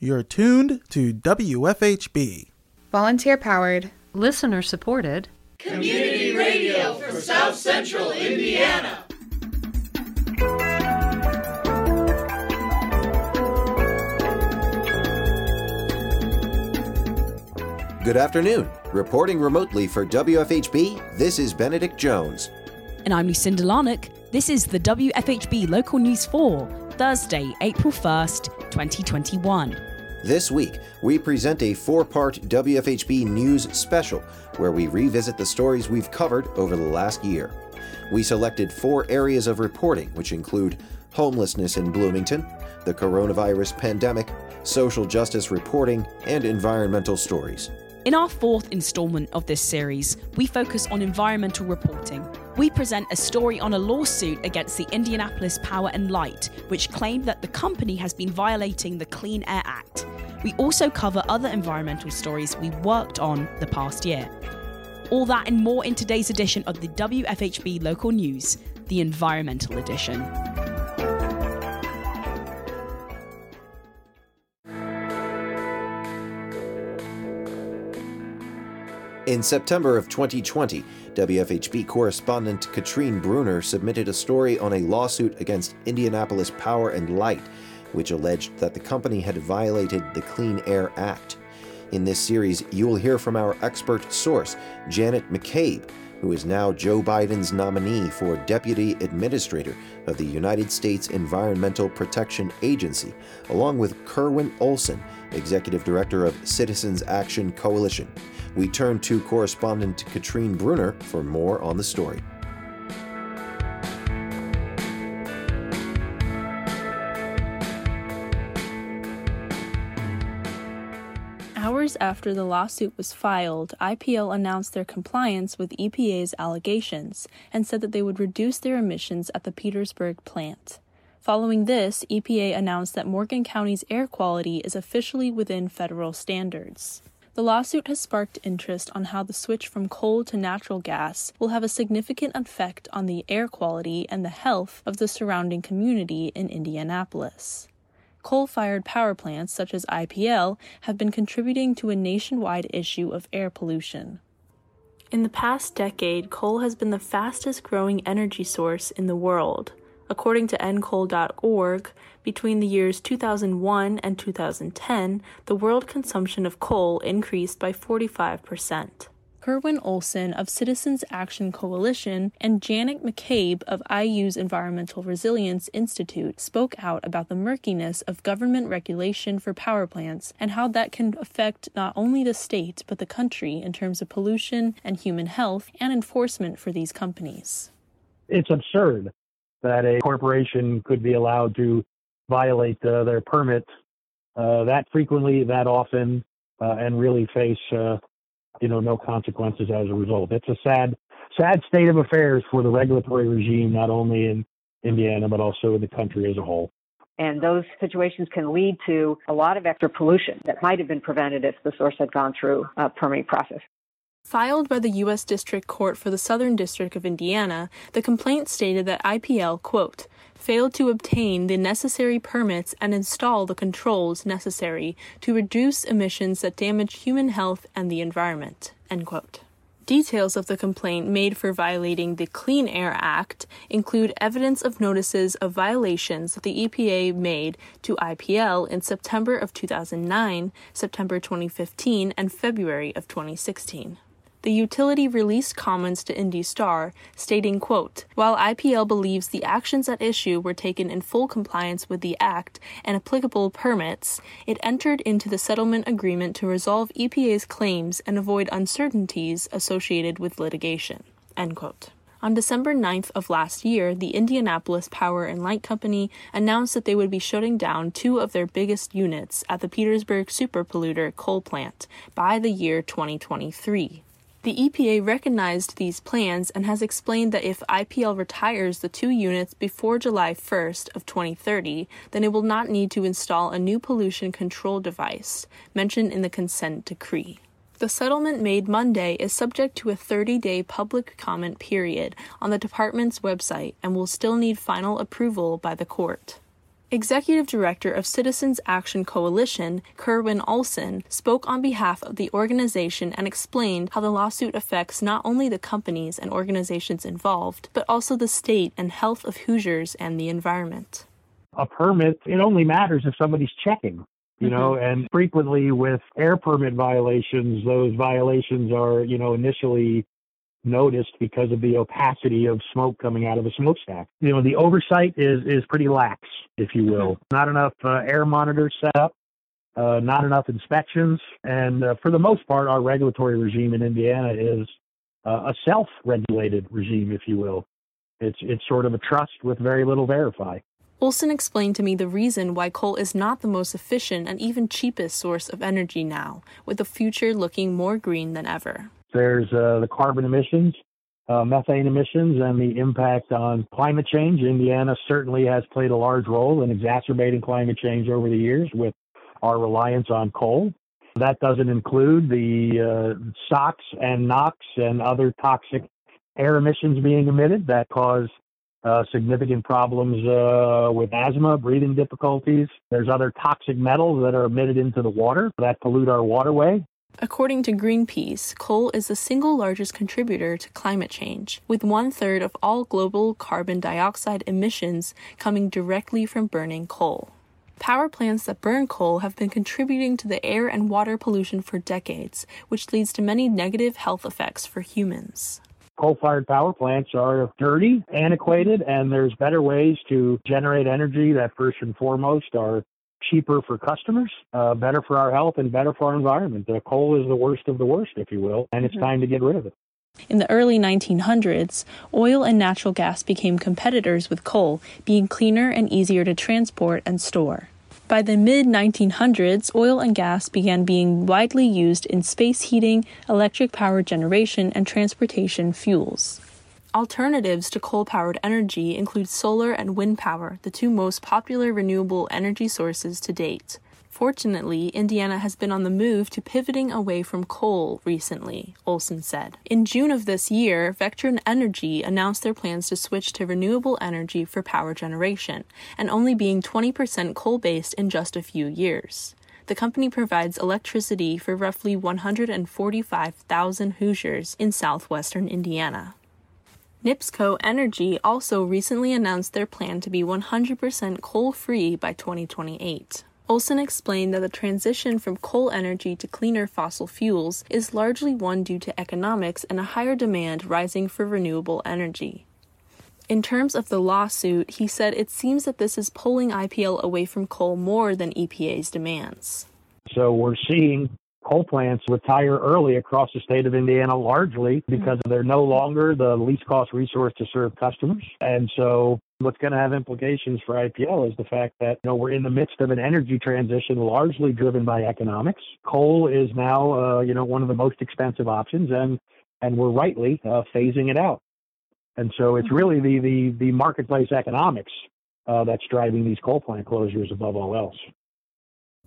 You're tuned to WFHB. Volunteer powered, listener supported, community radio for South Central Indiana. Good afternoon. Reporting remotely for WFHB, this is Benedict Jones. And I'm Lucinda Larnach. This is the WFHB Local News 4, Thursday, April 1st, 2021. This week, we present a four part WFHB News special where we revisit the stories we've covered over the last year. We selected four areas of reporting, which include homelessness in Bloomington, the coronavirus pandemic, social justice reporting, and environmental stories. In our fourth installment of this series, we focus on environmental reporting. We present a story on a lawsuit against the Indianapolis Power and Light, which claimed that the company has been violating the Clean Air Act. We also cover other environmental stories we worked on the past year. All that and more in today's edition of the WFHB Local News, the Environmental Edition. In September of 2020, WFHB correspondent Katrine Bruner submitted a story on a lawsuit against Indianapolis Power and Light, which alleged that the company had violated the Clean Air Act. In this series, you will hear from our expert source, Janet McCabe, who is now Joe Biden's nominee for Deputy Administrator of the United States Environmental Protection Agency, along with Kerwin Olson, Executive Director of Citizens Action Coalition. We turn to correspondent Katrine Bruner for more on the story. Hours after the lawsuit was filed, IPL announced their compliance with EPA's allegations and said that they would reduce their emissions at the Petersburg plant. Following this, EPA announced that Morgan County's air quality is officially within federal standards. The lawsuit has sparked interest on how the switch from coal to natural gas will have a significant effect on the air quality and the health of the surrounding community in Indianapolis. Coal fired power plants such as IPL have been contributing to a nationwide issue of air pollution. In the past decade, coal has been the fastest growing energy source in the world. According to ncoal.org, between the years 2001 and 2010, the world consumption of coal increased by 45%. Kerwin Olson of Citizens Action Coalition and Janet McCabe of IU's Environmental Resilience Institute spoke out about the murkiness of government regulation for power plants and how that can affect not only the state but the country in terms of pollution and human health and enforcement for these companies. It's absurd that a corporation could be allowed to violate uh, their permits uh, that frequently, that often, uh, and really face, uh, you know, no consequences as a result. It's a sad, sad state of affairs for the regulatory regime, not only in Indiana but also in the country as a whole. And those situations can lead to a lot of extra pollution that might have been prevented if the source had gone through a permitting process. Filed by the U.S. District Court for the Southern District of Indiana, the complaint stated that IPL, quote, failed to obtain the necessary permits and install the controls necessary to reduce emissions that damage human health and the environment. Details of the complaint made for violating the Clean Air Act include evidence of notices of violations that the EPA made to IPL in September of 2009, September 2015, and February of 2016 the utility released comments to Indy Star stating, quote, While IPL believes the actions at issue were taken in full compliance with the Act and applicable permits, it entered into the settlement agreement to resolve EPA's claims and avoid uncertainties associated with litigation. End quote. On December 9th of last year, the Indianapolis Power and Light Company announced that they would be shutting down two of their biggest units at the Petersburg superpolluter coal plant by the year 2023. The EPA recognized these plans and has explained that if IPL retires the two units before July 1st of 2030, then it will not need to install a new pollution control device mentioned in the consent decree. The settlement made Monday is subject to a 30 day public comment period on the department's website and will still need final approval by the court. Executive Director of Citizens Action Coalition, Kerwin Olson, spoke on behalf of the organization and explained how the lawsuit affects not only the companies and organizations involved, but also the state and health of Hoosiers and the environment. A permit, it only matters if somebody's checking you know, mm-hmm. and frequently with air permit violations, those violations are, you know, initially noticed because of the opacity of smoke coming out of a smokestack. You know, the oversight is is pretty lax, if you will. Mm-hmm. Not enough uh, air monitors set up, uh, not enough inspections, and uh, for the most part, our regulatory regime in Indiana is uh, a self-regulated regime, if you will. It's it's sort of a trust with very little verify. Olson explained to me the reason why coal is not the most efficient and even cheapest source of energy now, with the future looking more green than ever. There's uh, the carbon emissions, uh, methane emissions, and the impact on climate change. Indiana certainly has played a large role in exacerbating climate change over the years with our reliance on coal. That doesn't include the uh, SOx and NOx and other toxic air emissions being emitted that cause uh, significant problems uh, with asthma, breathing difficulties. There's other toxic metals that are emitted into the water that pollute our waterway. According to Greenpeace, coal is the single largest contributor to climate change, with one third of all global carbon dioxide emissions coming directly from burning coal. Power plants that burn coal have been contributing to the air and water pollution for decades, which leads to many negative health effects for humans coal fired power plants are dirty, antiquated, and there's better ways to generate energy that first and foremost are cheaper for customers, uh, better for our health, and better for our environment. The coal is the worst of the worst, if you will, and it's mm-hmm. time to get rid of it. In the early 1900s, oil and natural gas became competitors with coal, being cleaner and easier to transport and store. By the mid 1900s, oil and gas began being widely used in space heating, electric power generation, and transportation fuels. Alternatives to coal powered energy include solar and wind power, the two most popular renewable energy sources to date. Fortunately, Indiana has been on the move to pivoting away from coal recently, Olson said. In June of this year, Vectren Energy announced their plans to switch to renewable energy for power generation, and only being 20% coal based in just a few years. The company provides electricity for roughly 145,000 Hoosiers in southwestern Indiana. NIPSCO Energy also recently announced their plan to be 100% coal free by 2028. Olson explained that the transition from coal energy to cleaner fossil fuels is largely one due to economics and a higher demand rising for renewable energy. In terms of the lawsuit, he said it seems that this is pulling IPL away from coal more than EPA's demands. So we're seeing coal plants retire early across the state of Indiana largely because they're no longer the least cost resource to serve customers. And so what's going to have implications for IPL is the fact that you know we're in the midst of an energy transition largely driven by economics. Coal is now uh, you know one of the most expensive options and and we're rightly uh, phasing it out. And so it's really the the, the marketplace economics uh, that's driving these coal plant closures above all else.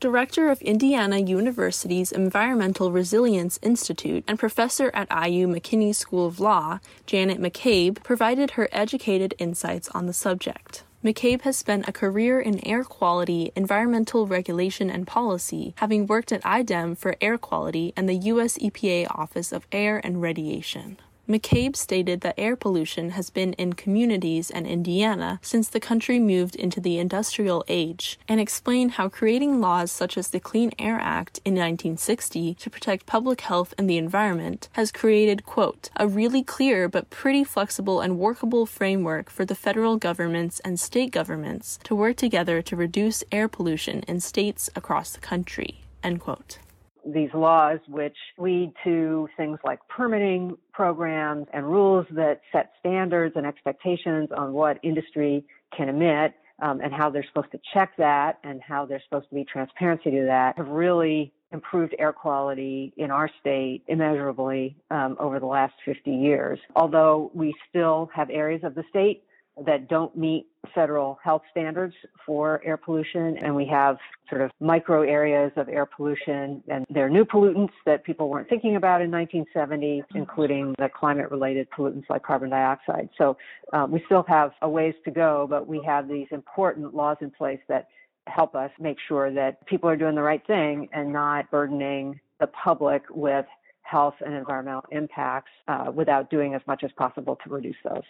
Director of Indiana University's Environmental Resilience Institute and professor at IU McKinney School of Law, Janet McCabe, provided her educated insights on the subject. McCabe has spent a career in air quality, environmental regulation, and policy, having worked at IDEM for air quality and the U.S. EPA Office of Air and Radiation. McCabe stated that air pollution has been in communities and Indiana since the country moved into the industrial age, and explained how creating laws such as the Clean Air Act in 1960 to protect public health and the environment has created, quote, a really clear but pretty flexible and workable framework for the federal governments and state governments to work together to reduce air pollution in states across the country, end quote these laws, which lead to things like permitting programs and rules that set standards and expectations on what industry can emit um, and how they're supposed to check that and how there's supposed to be transparency to that, have really improved air quality in our state immeasurably um, over the last 50 years. Although we still have areas of the state that don't meet federal health standards for air pollution. And we have sort of micro areas of air pollution and there are new pollutants that people weren't thinking about in 1970, including the climate related pollutants like carbon dioxide. So um, we still have a ways to go, but we have these important laws in place that help us make sure that people are doing the right thing and not burdening the public with health and environmental impacts uh, without doing as much as possible to reduce those.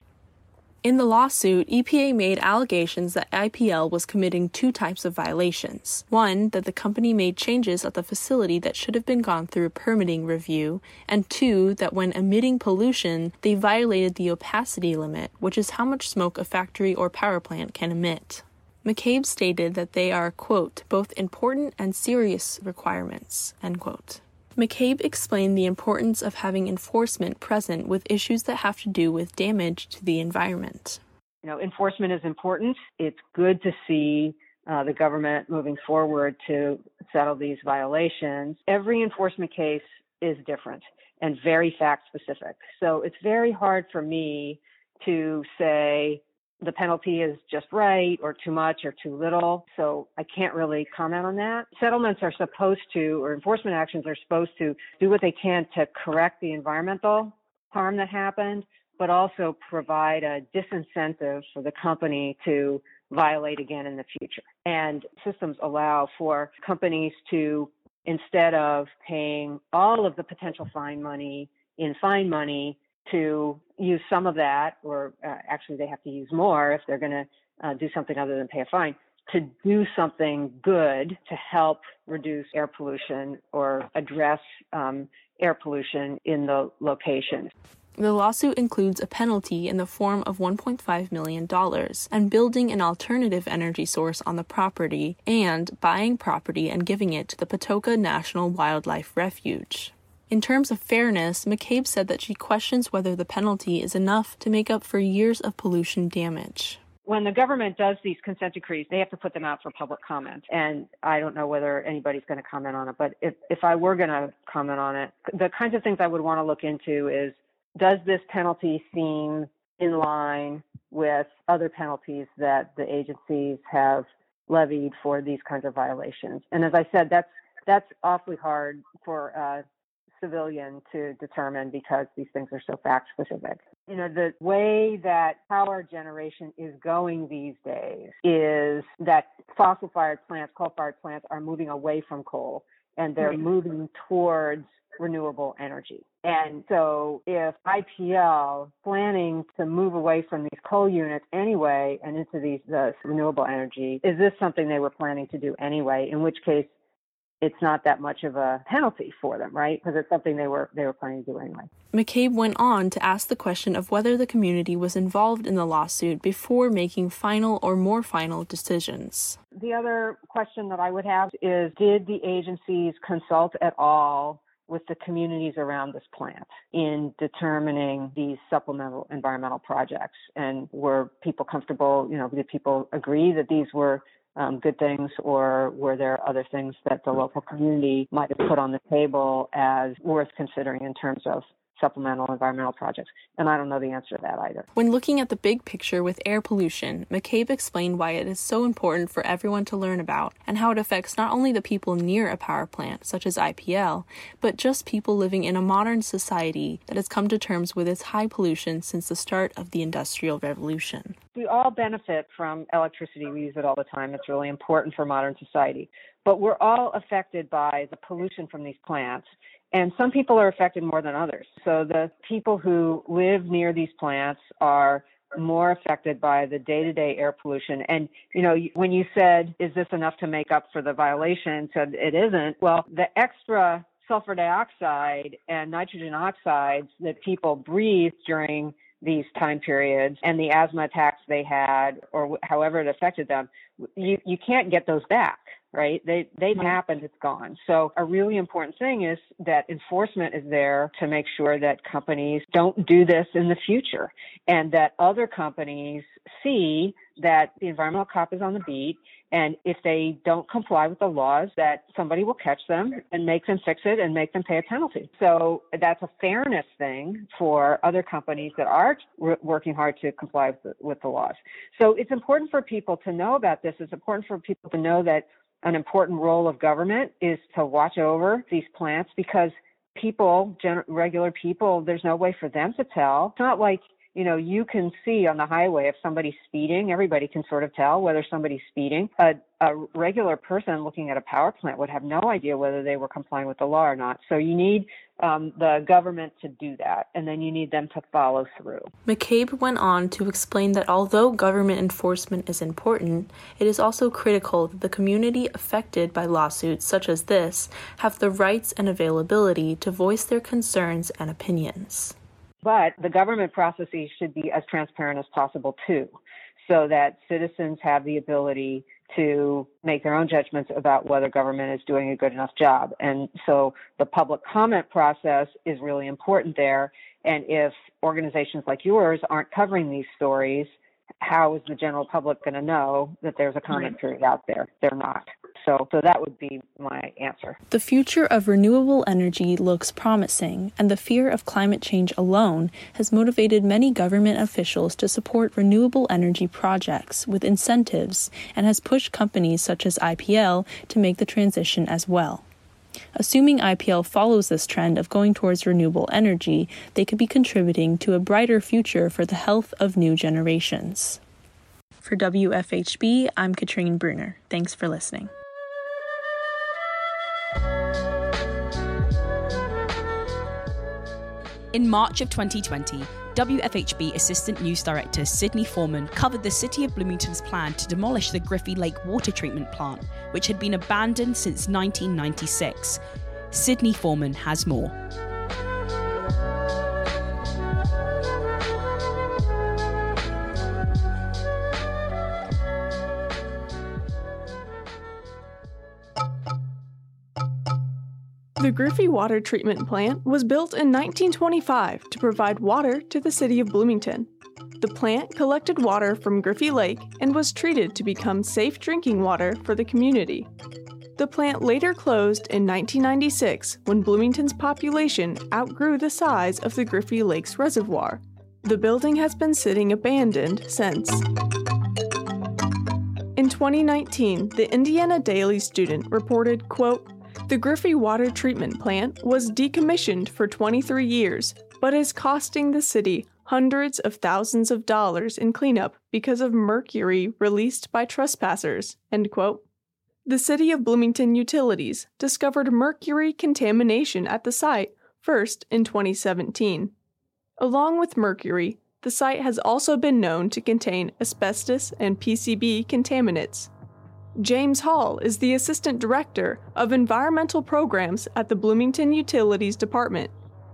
In the lawsuit, EPA made allegations that IPL was committing two types of violations. One, that the company made changes at the facility that should have been gone through a permitting review, and two, that when emitting pollution, they violated the opacity limit, which is how much smoke a factory or power plant can emit. McCabe stated that they are, quote, both important and serious requirements, end quote. McCabe explained the importance of having enforcement present with issues that have to do with damage to the environment. You know, enforcement is important. It's good to see uh, the government moving forward to settle these violations. Every enforcement case is different and very fact specific. So it's very hard for me to say, the penalty is just right or too much or too little. So I can't really comment on that. Settlements are supposed to, or enforcement actions are supposed to do what they can to correct the environmental harm that happened, but also provide a disincentive for the company to violate again in the future. And systems allow for companies to, instead of paying all of the potential fine money in fine money, to use some of that, or uh, actually they have to use more if they're going to uh, do something other than pay a fine, to do something good to help reduce air pollution or address um, air pollution in the location. The lawsuit includes a penalty in the form of $1.5 million and building an alternative energy source on the property and buying property and giving it to the Patoka National Wildlife Refuge. In terms of fairness, McCabe said that she questions whether the penalty is enough to make up for years of pollution damage when the government does these consent decrees, they have to put them out for public comment. And I don't know whether anybody's going to comment on it, but if, if I were going to comment on it, the kinds of things I would want to look into is does this penalty seem in line with other penalties that the agencies have levied for these kinds of violations? And as I said, that's that's awfully hard for uh, civilian to determine because these things are so fact specific. You know, the way that power generation is going these days is that fossil fired plants, coal fired plants are moving away from coal and they're moving towards renewable energy. And so if IPL planning to move away from these coal units anyway and into these uh, renewable energy, is this something they were planning to do anyway? In which case it's not that much of a penalty for them, right? Because it's something they were they were planning to do anyway. McCabe went on to ask the question of whether the community was involved in the lawsuit before making final or more final decisions. The other question that I would have is did the agencies consult at all with the communities around this plant in determining these supplemental environmental projects and were people comfortable, you know, did people agree that these were um, good things, or were there other things that the local community might have put on the table as worth considering in terms of supplemental environmental projects? And I don't know the answer to that either. When looking at the big picture with air pollution, McCabe explained why it is so important for everyone to learn about and how it affects not only the people near a power plant, such as IPL, but just people living in a modern society that has come to terms with its high pollution since the start of the Industrial Revolution. We all benefit from electricity. We use it all the time. It's really important for modern society. But we're all affected by the pollution from these plants. And some people are affected more than others. So the people who live near these plants are more affected by the day-to-day air pollution. And you know, when you said, "Is this enough to make up for the violation?" said it isn't. Well, the extra sulfur dioxide and nitrogen oxides that people breathe during these time periods and the asthma attacks they had or however it affected them, you, you can't get those back right? They they've happened, it's gone. So a really important thing is that enforcement is there to make sure that companies don't do this in the future and that other companies see that the environmental cop is on the beat and if they don't comply with the laws that somebody will catch them and make them fix it and make them pay a penalty. So that's a fairness thing for other companies that are working hard to comply with the, with the laws. So it's important for people to know about this. It's important for people to know that an important role of government is to watch over these plants because people, regular people, there's no way for them to tell. It's not like you know, you can see on the highway if somebody's speeding, everybody can sort of tell whether somebody's speeding. A, a regular person looking at a power plant would have no idea whether they were complying with the law or not. So you need um, the government to do that, and then you need them to follow through. McCabe went on to explain that although government enforcement is important, it is also critical that the community affected by lawsuits such as this have the rights and availability to voice their concerns and opinions. But the government processes should be as transparent as possible too, so that citizens have the ability to make their own judgments about whether government is doing a good enough job. And so the public comment process is really important there. And if organizations like yours aren't covering these stories, how is the general public going to know that there's a comment period out there? They're not. So, so that would be my answer. The future of renewable energy looks promising, and the fear of climate change alone has motivated many government officials to support renewable energy projects with incentives and has pushed companies such as IPL to make the transition as well. Assuming IPL follows this trend of going towards renewable energy, they could be contributing to a brighter future for the health of new generations. For WFHB, I'm Katrine Bruner. Thanks for listening. In March of 2020, WFHB Assistant News Director Sydney Foreman covered the City of Bloomington's plan to demolish the Griffy Lake water treatment plant, which had been abandoned since 1996. Sydney Foreman has more. The Griffy Water Treatment Plant was built in 1925 to provide water to the city of Bloomington. The plant collected water from Griffy Lake and was treated to become safe drinking water for the community. The plant later closed in 1996 when Bloomington's population outgrew the size of the Griffy Lakes Reservoir. The building has been sitting abandoned since. In 2019, the Indiana Daily Student reported, quote, the Griffy Water Treatment Plant was decommissioned for 23 years, but is costing the city hundreds of thousands of dollars in cleanup because of mercury released by trespassers. The City of Bloomington Utilities discovered mercury contamination at the site first in 2017. Along with mercury, the site has also been known to contain asbestos and PCB contaminants. James Hall is the Assistant Director of Environmental Programs at the Bloomington Utilities Department.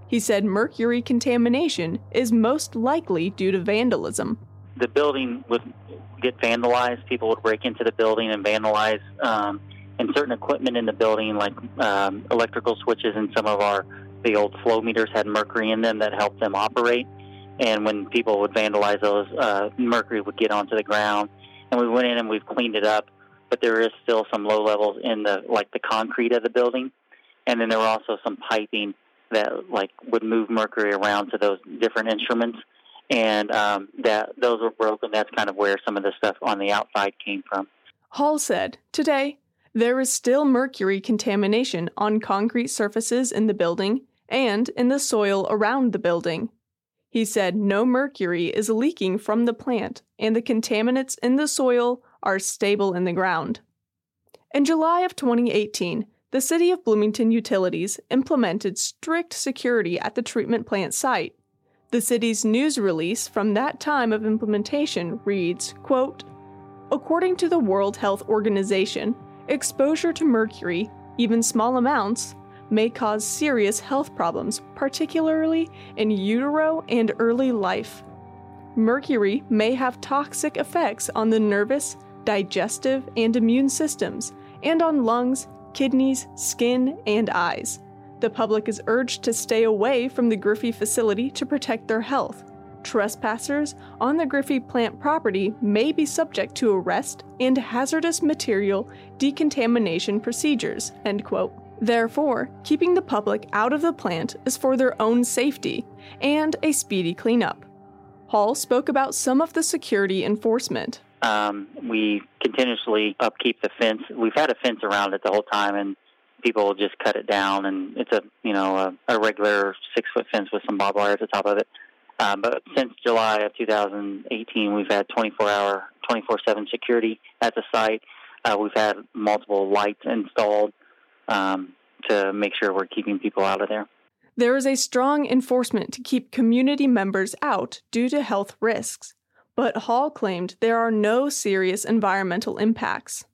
He said mercury contamination is most likely due to vandalism. The building would get vandalized. People would break into the building and vandalize, um, and certain equipment in the building, like um, electrical switches and some of our the old flow meters, had mercury in them that helped them operate. And when people would vandalize those, uh, mercury would get onto the ground. And we went in and we've cleaned it up but there is still some low levels in the like the concrete of the building, and then there were also some piping that like would move mercury around to those different instruments, and um, that those were broken. That's kind of where some of the stuff on the outside came from. Hall said, "Today." There is still mercury contamination on concrete surfaces in the building and in the soil around the building. He said no mercury is leaking from the plant, and the contaminants in the soil are stable in the ground. In July of 2018, the City of Bloomington Utilities implemented strict security at the treatment plant site. The city's news release from that time of implementation reads, quote, According to the World Health Organization, exposure to mercury, even small amounts, may cause serious health problems, particularly in utero and early life. Mercury may have toxic effects on the nervous, digestive, and immune systems and on lungs, kidneys, skin, and eyes. The public is urged to stay away from the Griffy facility to protect their health. Trespassers on the Griffy plant property may be subject to arrest and hazardous material decontamination procedures. End quote. Therefore, keeping the public out of the plant is for their own safety and a speedy cleanup. Hall spoke about some of the security enforcement. Um, we continuously upkeep the fence. We've had a fence around it the whole time, and people will just cut it down. And it's a you know a, a regular six foot fence with some barbed wire at the top of it. Uh, but since July of 2018, we've had 24 hour, 24 7 security at the site. Uh, we've had multiple lights installed um, to make sure we're keeping people out of there. There is a strong enforcement to keep community members out due to health risks, but Hall claimed there are no serious environmental impacts.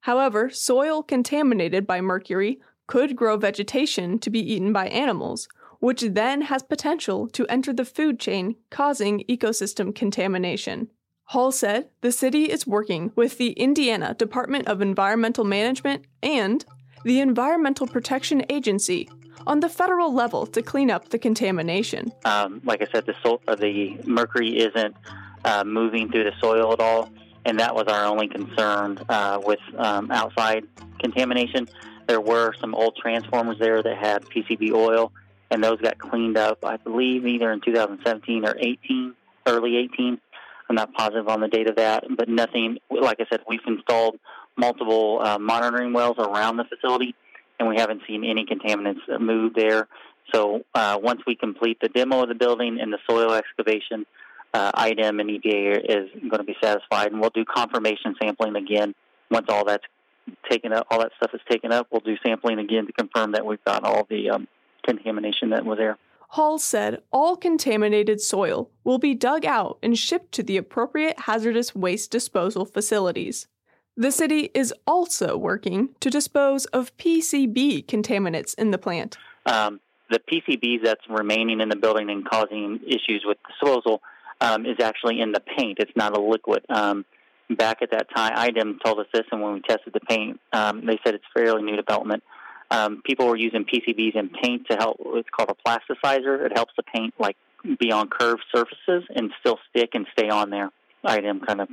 However, soil contaminated by mercury could grow vegetation to be eaten by animals, which then has potential to enter the food chain, causing ecosystem contamination. Hall said the city is working with the Indiana Department of Environmental Management and the Environmental Protection Agency on the federal level to clean up the contamination. Um, like I said, the, uh, the mercury isn't uh, moving through the soil at all, and that was our only concern uh, with um, outside contamination. There were some old transformers there that had PCB oil, and those got cleaned up, I believe, either in 2017 or 18, early 18. I'm not positive on the date of that, but nothing. Like I said, we've installed multiple uh, monitoring wells around the facility, and we haven't seen any contaminants move there. So uh, once we complete the demo of the building and the soil excavation, uh, IDEM and EPA is going to be satisfied, and we'll do confirmation sampling again once all that's taken up. All that stuff is taken up. We'll do sampling again to confirm that we've got all the um, contamination that was there. Hall said all contaminated soil will be dug out and shipped to the appropriate hazardous waste disposal facilities. The city is also working to dispose of PCB contaminants in the plant. Um, the PCBs that's remaining in the building and causing issues with disposal um, is actually in the paint. It's not a liquid. Um, back at that time, IDEM told us this, and when we tested the paint, um, they said it's fairly new development. Um, people were using PCBs in paint to help. It's called a plasticizer. It helps the paint like be on curved surfaces and still stick and stay on there. IDEM kind of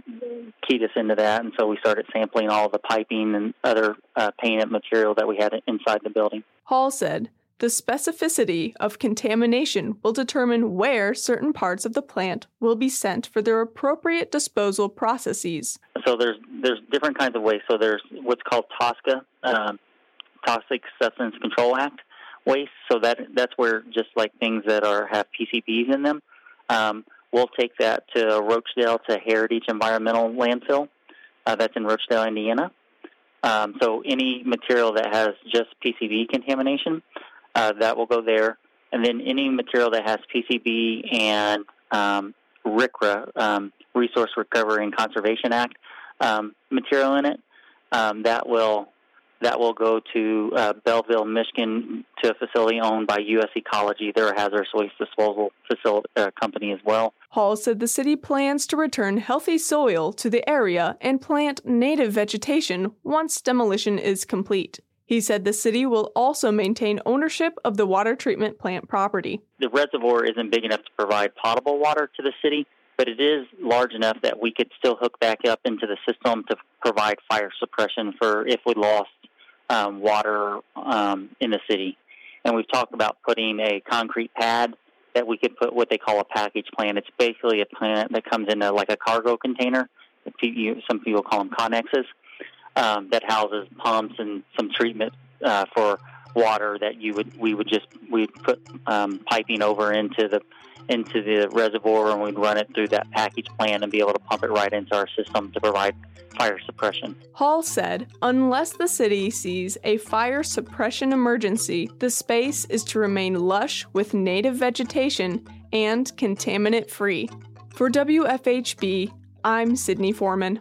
keyed us into that, and so we started sampling all the piping and other uh, painted material that we had inside the building. Hall said the specificity of contamination will determine where certain parts of the plant will be sent for their appropriate disposal processes. So there's there's different kinds of waste. So there's what's called TOSCA, um, Toxic Substance Control Act waste. So that that's where just like things that are have PCBs in them, um, we'll take that to Roachdale to Heritage Environmental Landfill. Uh, that's in Roachdale, Indiana. Um, so any material that has just PCB contamination, uh, that will go there. And then any material that has PCB and um, um, Resource Recovery and Conservation Act um, material in it, um, that will that will go to uh, Belleville, Michigan, to a facility owned by U.S. Ecology. They're a hazardous waste disposal facility uh, company as well. Hall said the city plans to return healthy soil to the area and plant native vegetation once demolition is complete. He said the city will also maintain ownership of the water treatment plant property. The reservoir isn't big enough to provide potable water to the city, but it is large enough that we could still hook back up into the system to provide fire suppression for if we lost um, water um, in the city. And we've talked about putting a concrete pad that we could put what they call a package plant. It's basically a plant that comes in a, like a cargo container. Some people call them connexes. Um, that houses pumps and some treatment uh, for water that you would we would just we'd put um, piping over into the into the reservoir and we'd run it through that package plant and be able to pump it right into our system to provide fire suppression. Hall said, unless the city sees a fire suppression emergency, the space is to remain lush with native vegetation and contaminant free. For WFHB, I'm Sydney Foreman.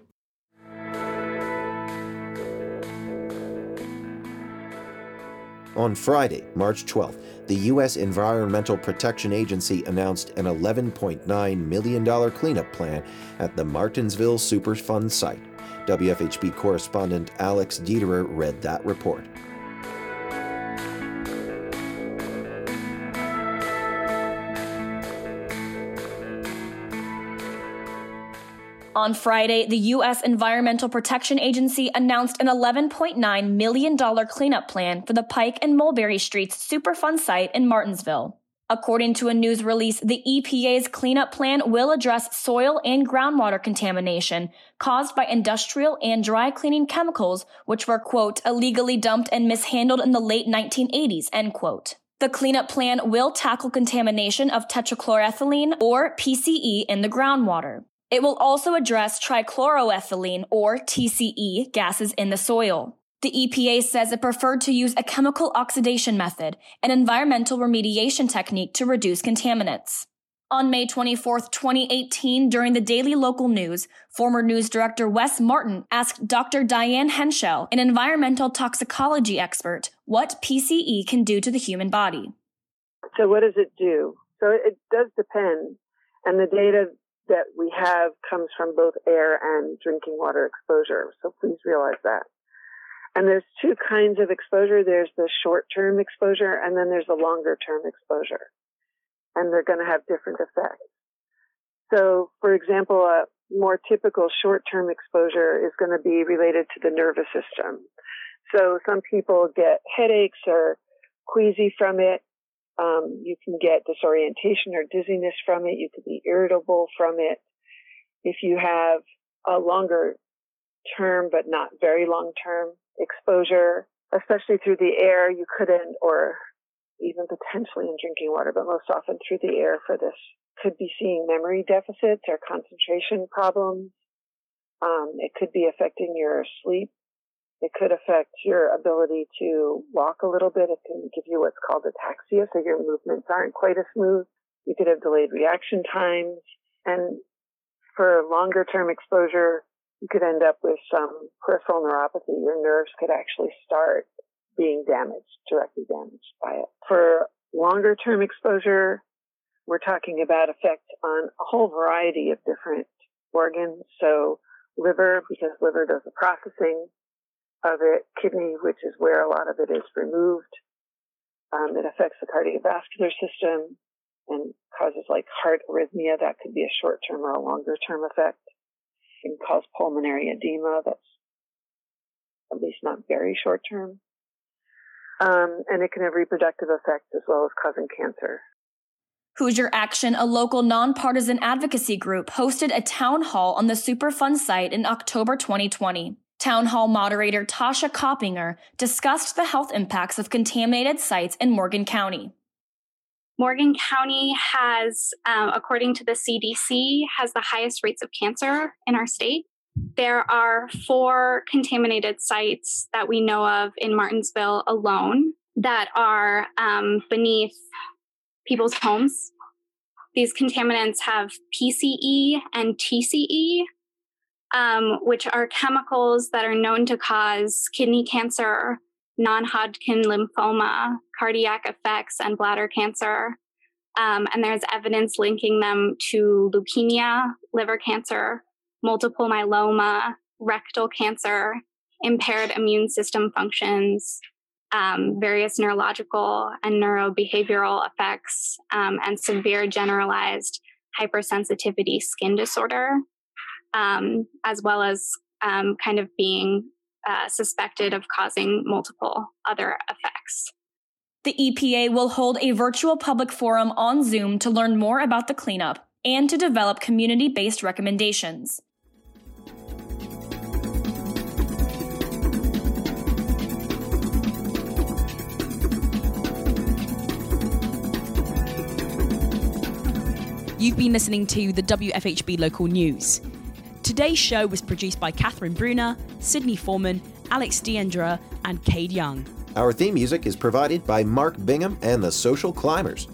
On Friday, March 12th, the U.S. Environmental Protection Agency announced an $11.9 million cleanup plan at the Martinsville Superfund site. WFHB correspondent Alex Dederer read that report. On Friday, the U.S. Environmental Protection Agency announced an $11.9 million cleanup plan for the Pike and Mulberry Streets Superfund site in Martinsville. According to a news release, the EPA's cleanup plan will address soil and groundwater contamination caused by industrial and dry cleaning chemicals, which were, quote, illegally dumped and mishandled in the late 1980s, end quote. The cleanup plan will tackle contamination of tetrachloroethylene or PCE in the groundwater. It will also address trichloroethylene or TCE gases in the soil. The EPA says it preferred to use a chemical oxidation method, an environmental remediation technique to reduce contaminants. On May 24, 2018, during the Daily Local News, former news director Wes Martin asked Dr. Diane Henshel, an environmental toxicology expert, what PCE can do to the human body. So, what does it do? So, it does depend. And the data that we have comes from both air and drinking water exposure. So please realize that. And there's two kinds of exposure. There's the short term exposure and then there's the longer term exposure. And they're going to have different effects. So for example, a more typical short term exposure is going to be related to the nervous system. So some people get headaches or queasy from it. Um, you can get disorientation or dizziness from it. You could be irritable from it. If you have a longer term, but not very long term exposure, especially through the air, you couldn't, or even potentially in drinking water, but most often through the air for this, could be seeing memory deficits or concentration problems. Um, it could be affecting your sleep it could affect your ability to walk a little bit. It can give you what's called ataxia, so your movements aren't quite as smooth. You could have delayed reaction times. And for longer term exposure, you could end up with some peripheral neuropathy. Your nerves could actually start being damaged, directly damaged by it. For longer term exposure, we're talking about effects on a whole variety of different organs. So liver, because liver does the processing, of it, kidney, which is where a lot of it is removed. Um, it affects the cardiovascular system and causes like heart arrhythmia. That could be a short term or a longer term effect. It can cause pulmonary edema. That's at least not very short term. Um, and it can have reproductive effects as well as causing cancer. Hoosier Action, a local nonpartisan advocacy group, hosted a town hall on the Superfund site in October 2020. Town Hall moderator Tasha Coppinger discussed the health impacts of contaminated sites in Morgan County. Morgan County has, um, according to the CDC, has the highest rates of cancer in our state. There are four contaminated sites that we know of in Martinsville alone that are um, beneath people's homes. These contaminants have PCE and TCE, um, which are chemicals that are known to cause kidney cancer, non Hodgkin lymphoma, cardiac effects, and bladder cancer. Um, and there's evidence linking them to leukemia, liver cancer, multiple myeloma, rectal cancer, impaired immune system functions, um, various neurological and neurobehavioral effects, um, and severe generalized hypersensitivity skin disorder um, as well as um, kind of being uh, suspected of causing multiple other effects. The EPA will hold a virtual public forum on Zoom to learn more about the cleanup and to develop community based recommendations. You've been listening to the WFHB local news. Today's show was produced by Katrine Bruner, Sydney Foreman, Alex Dederer, and Kade Young. Our theme music is provided by Mark Bingham and the Social Climbers.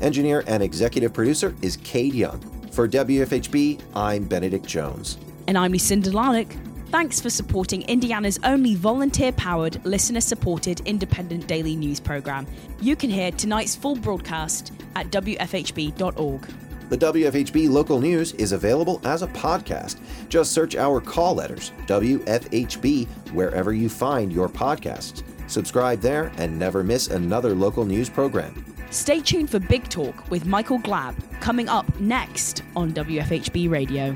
Engineer and executive producer is Kade Young. For WFHB, I'm Benedict Jones. And I'm Lucinda Larnach. Thanks for supporting Indiana's only volunteer powered, listener supported independent daily news program. You can hear tonight's full broadcast at WFHB.org. The WFHB local news is available as a podcast. Just search our call letters, WFHB, wherever you find your podcasts. Subscribe there and never miss another local news program. Stay tuned for Big Talk with Michael Glab coming up next on WFHB Radio.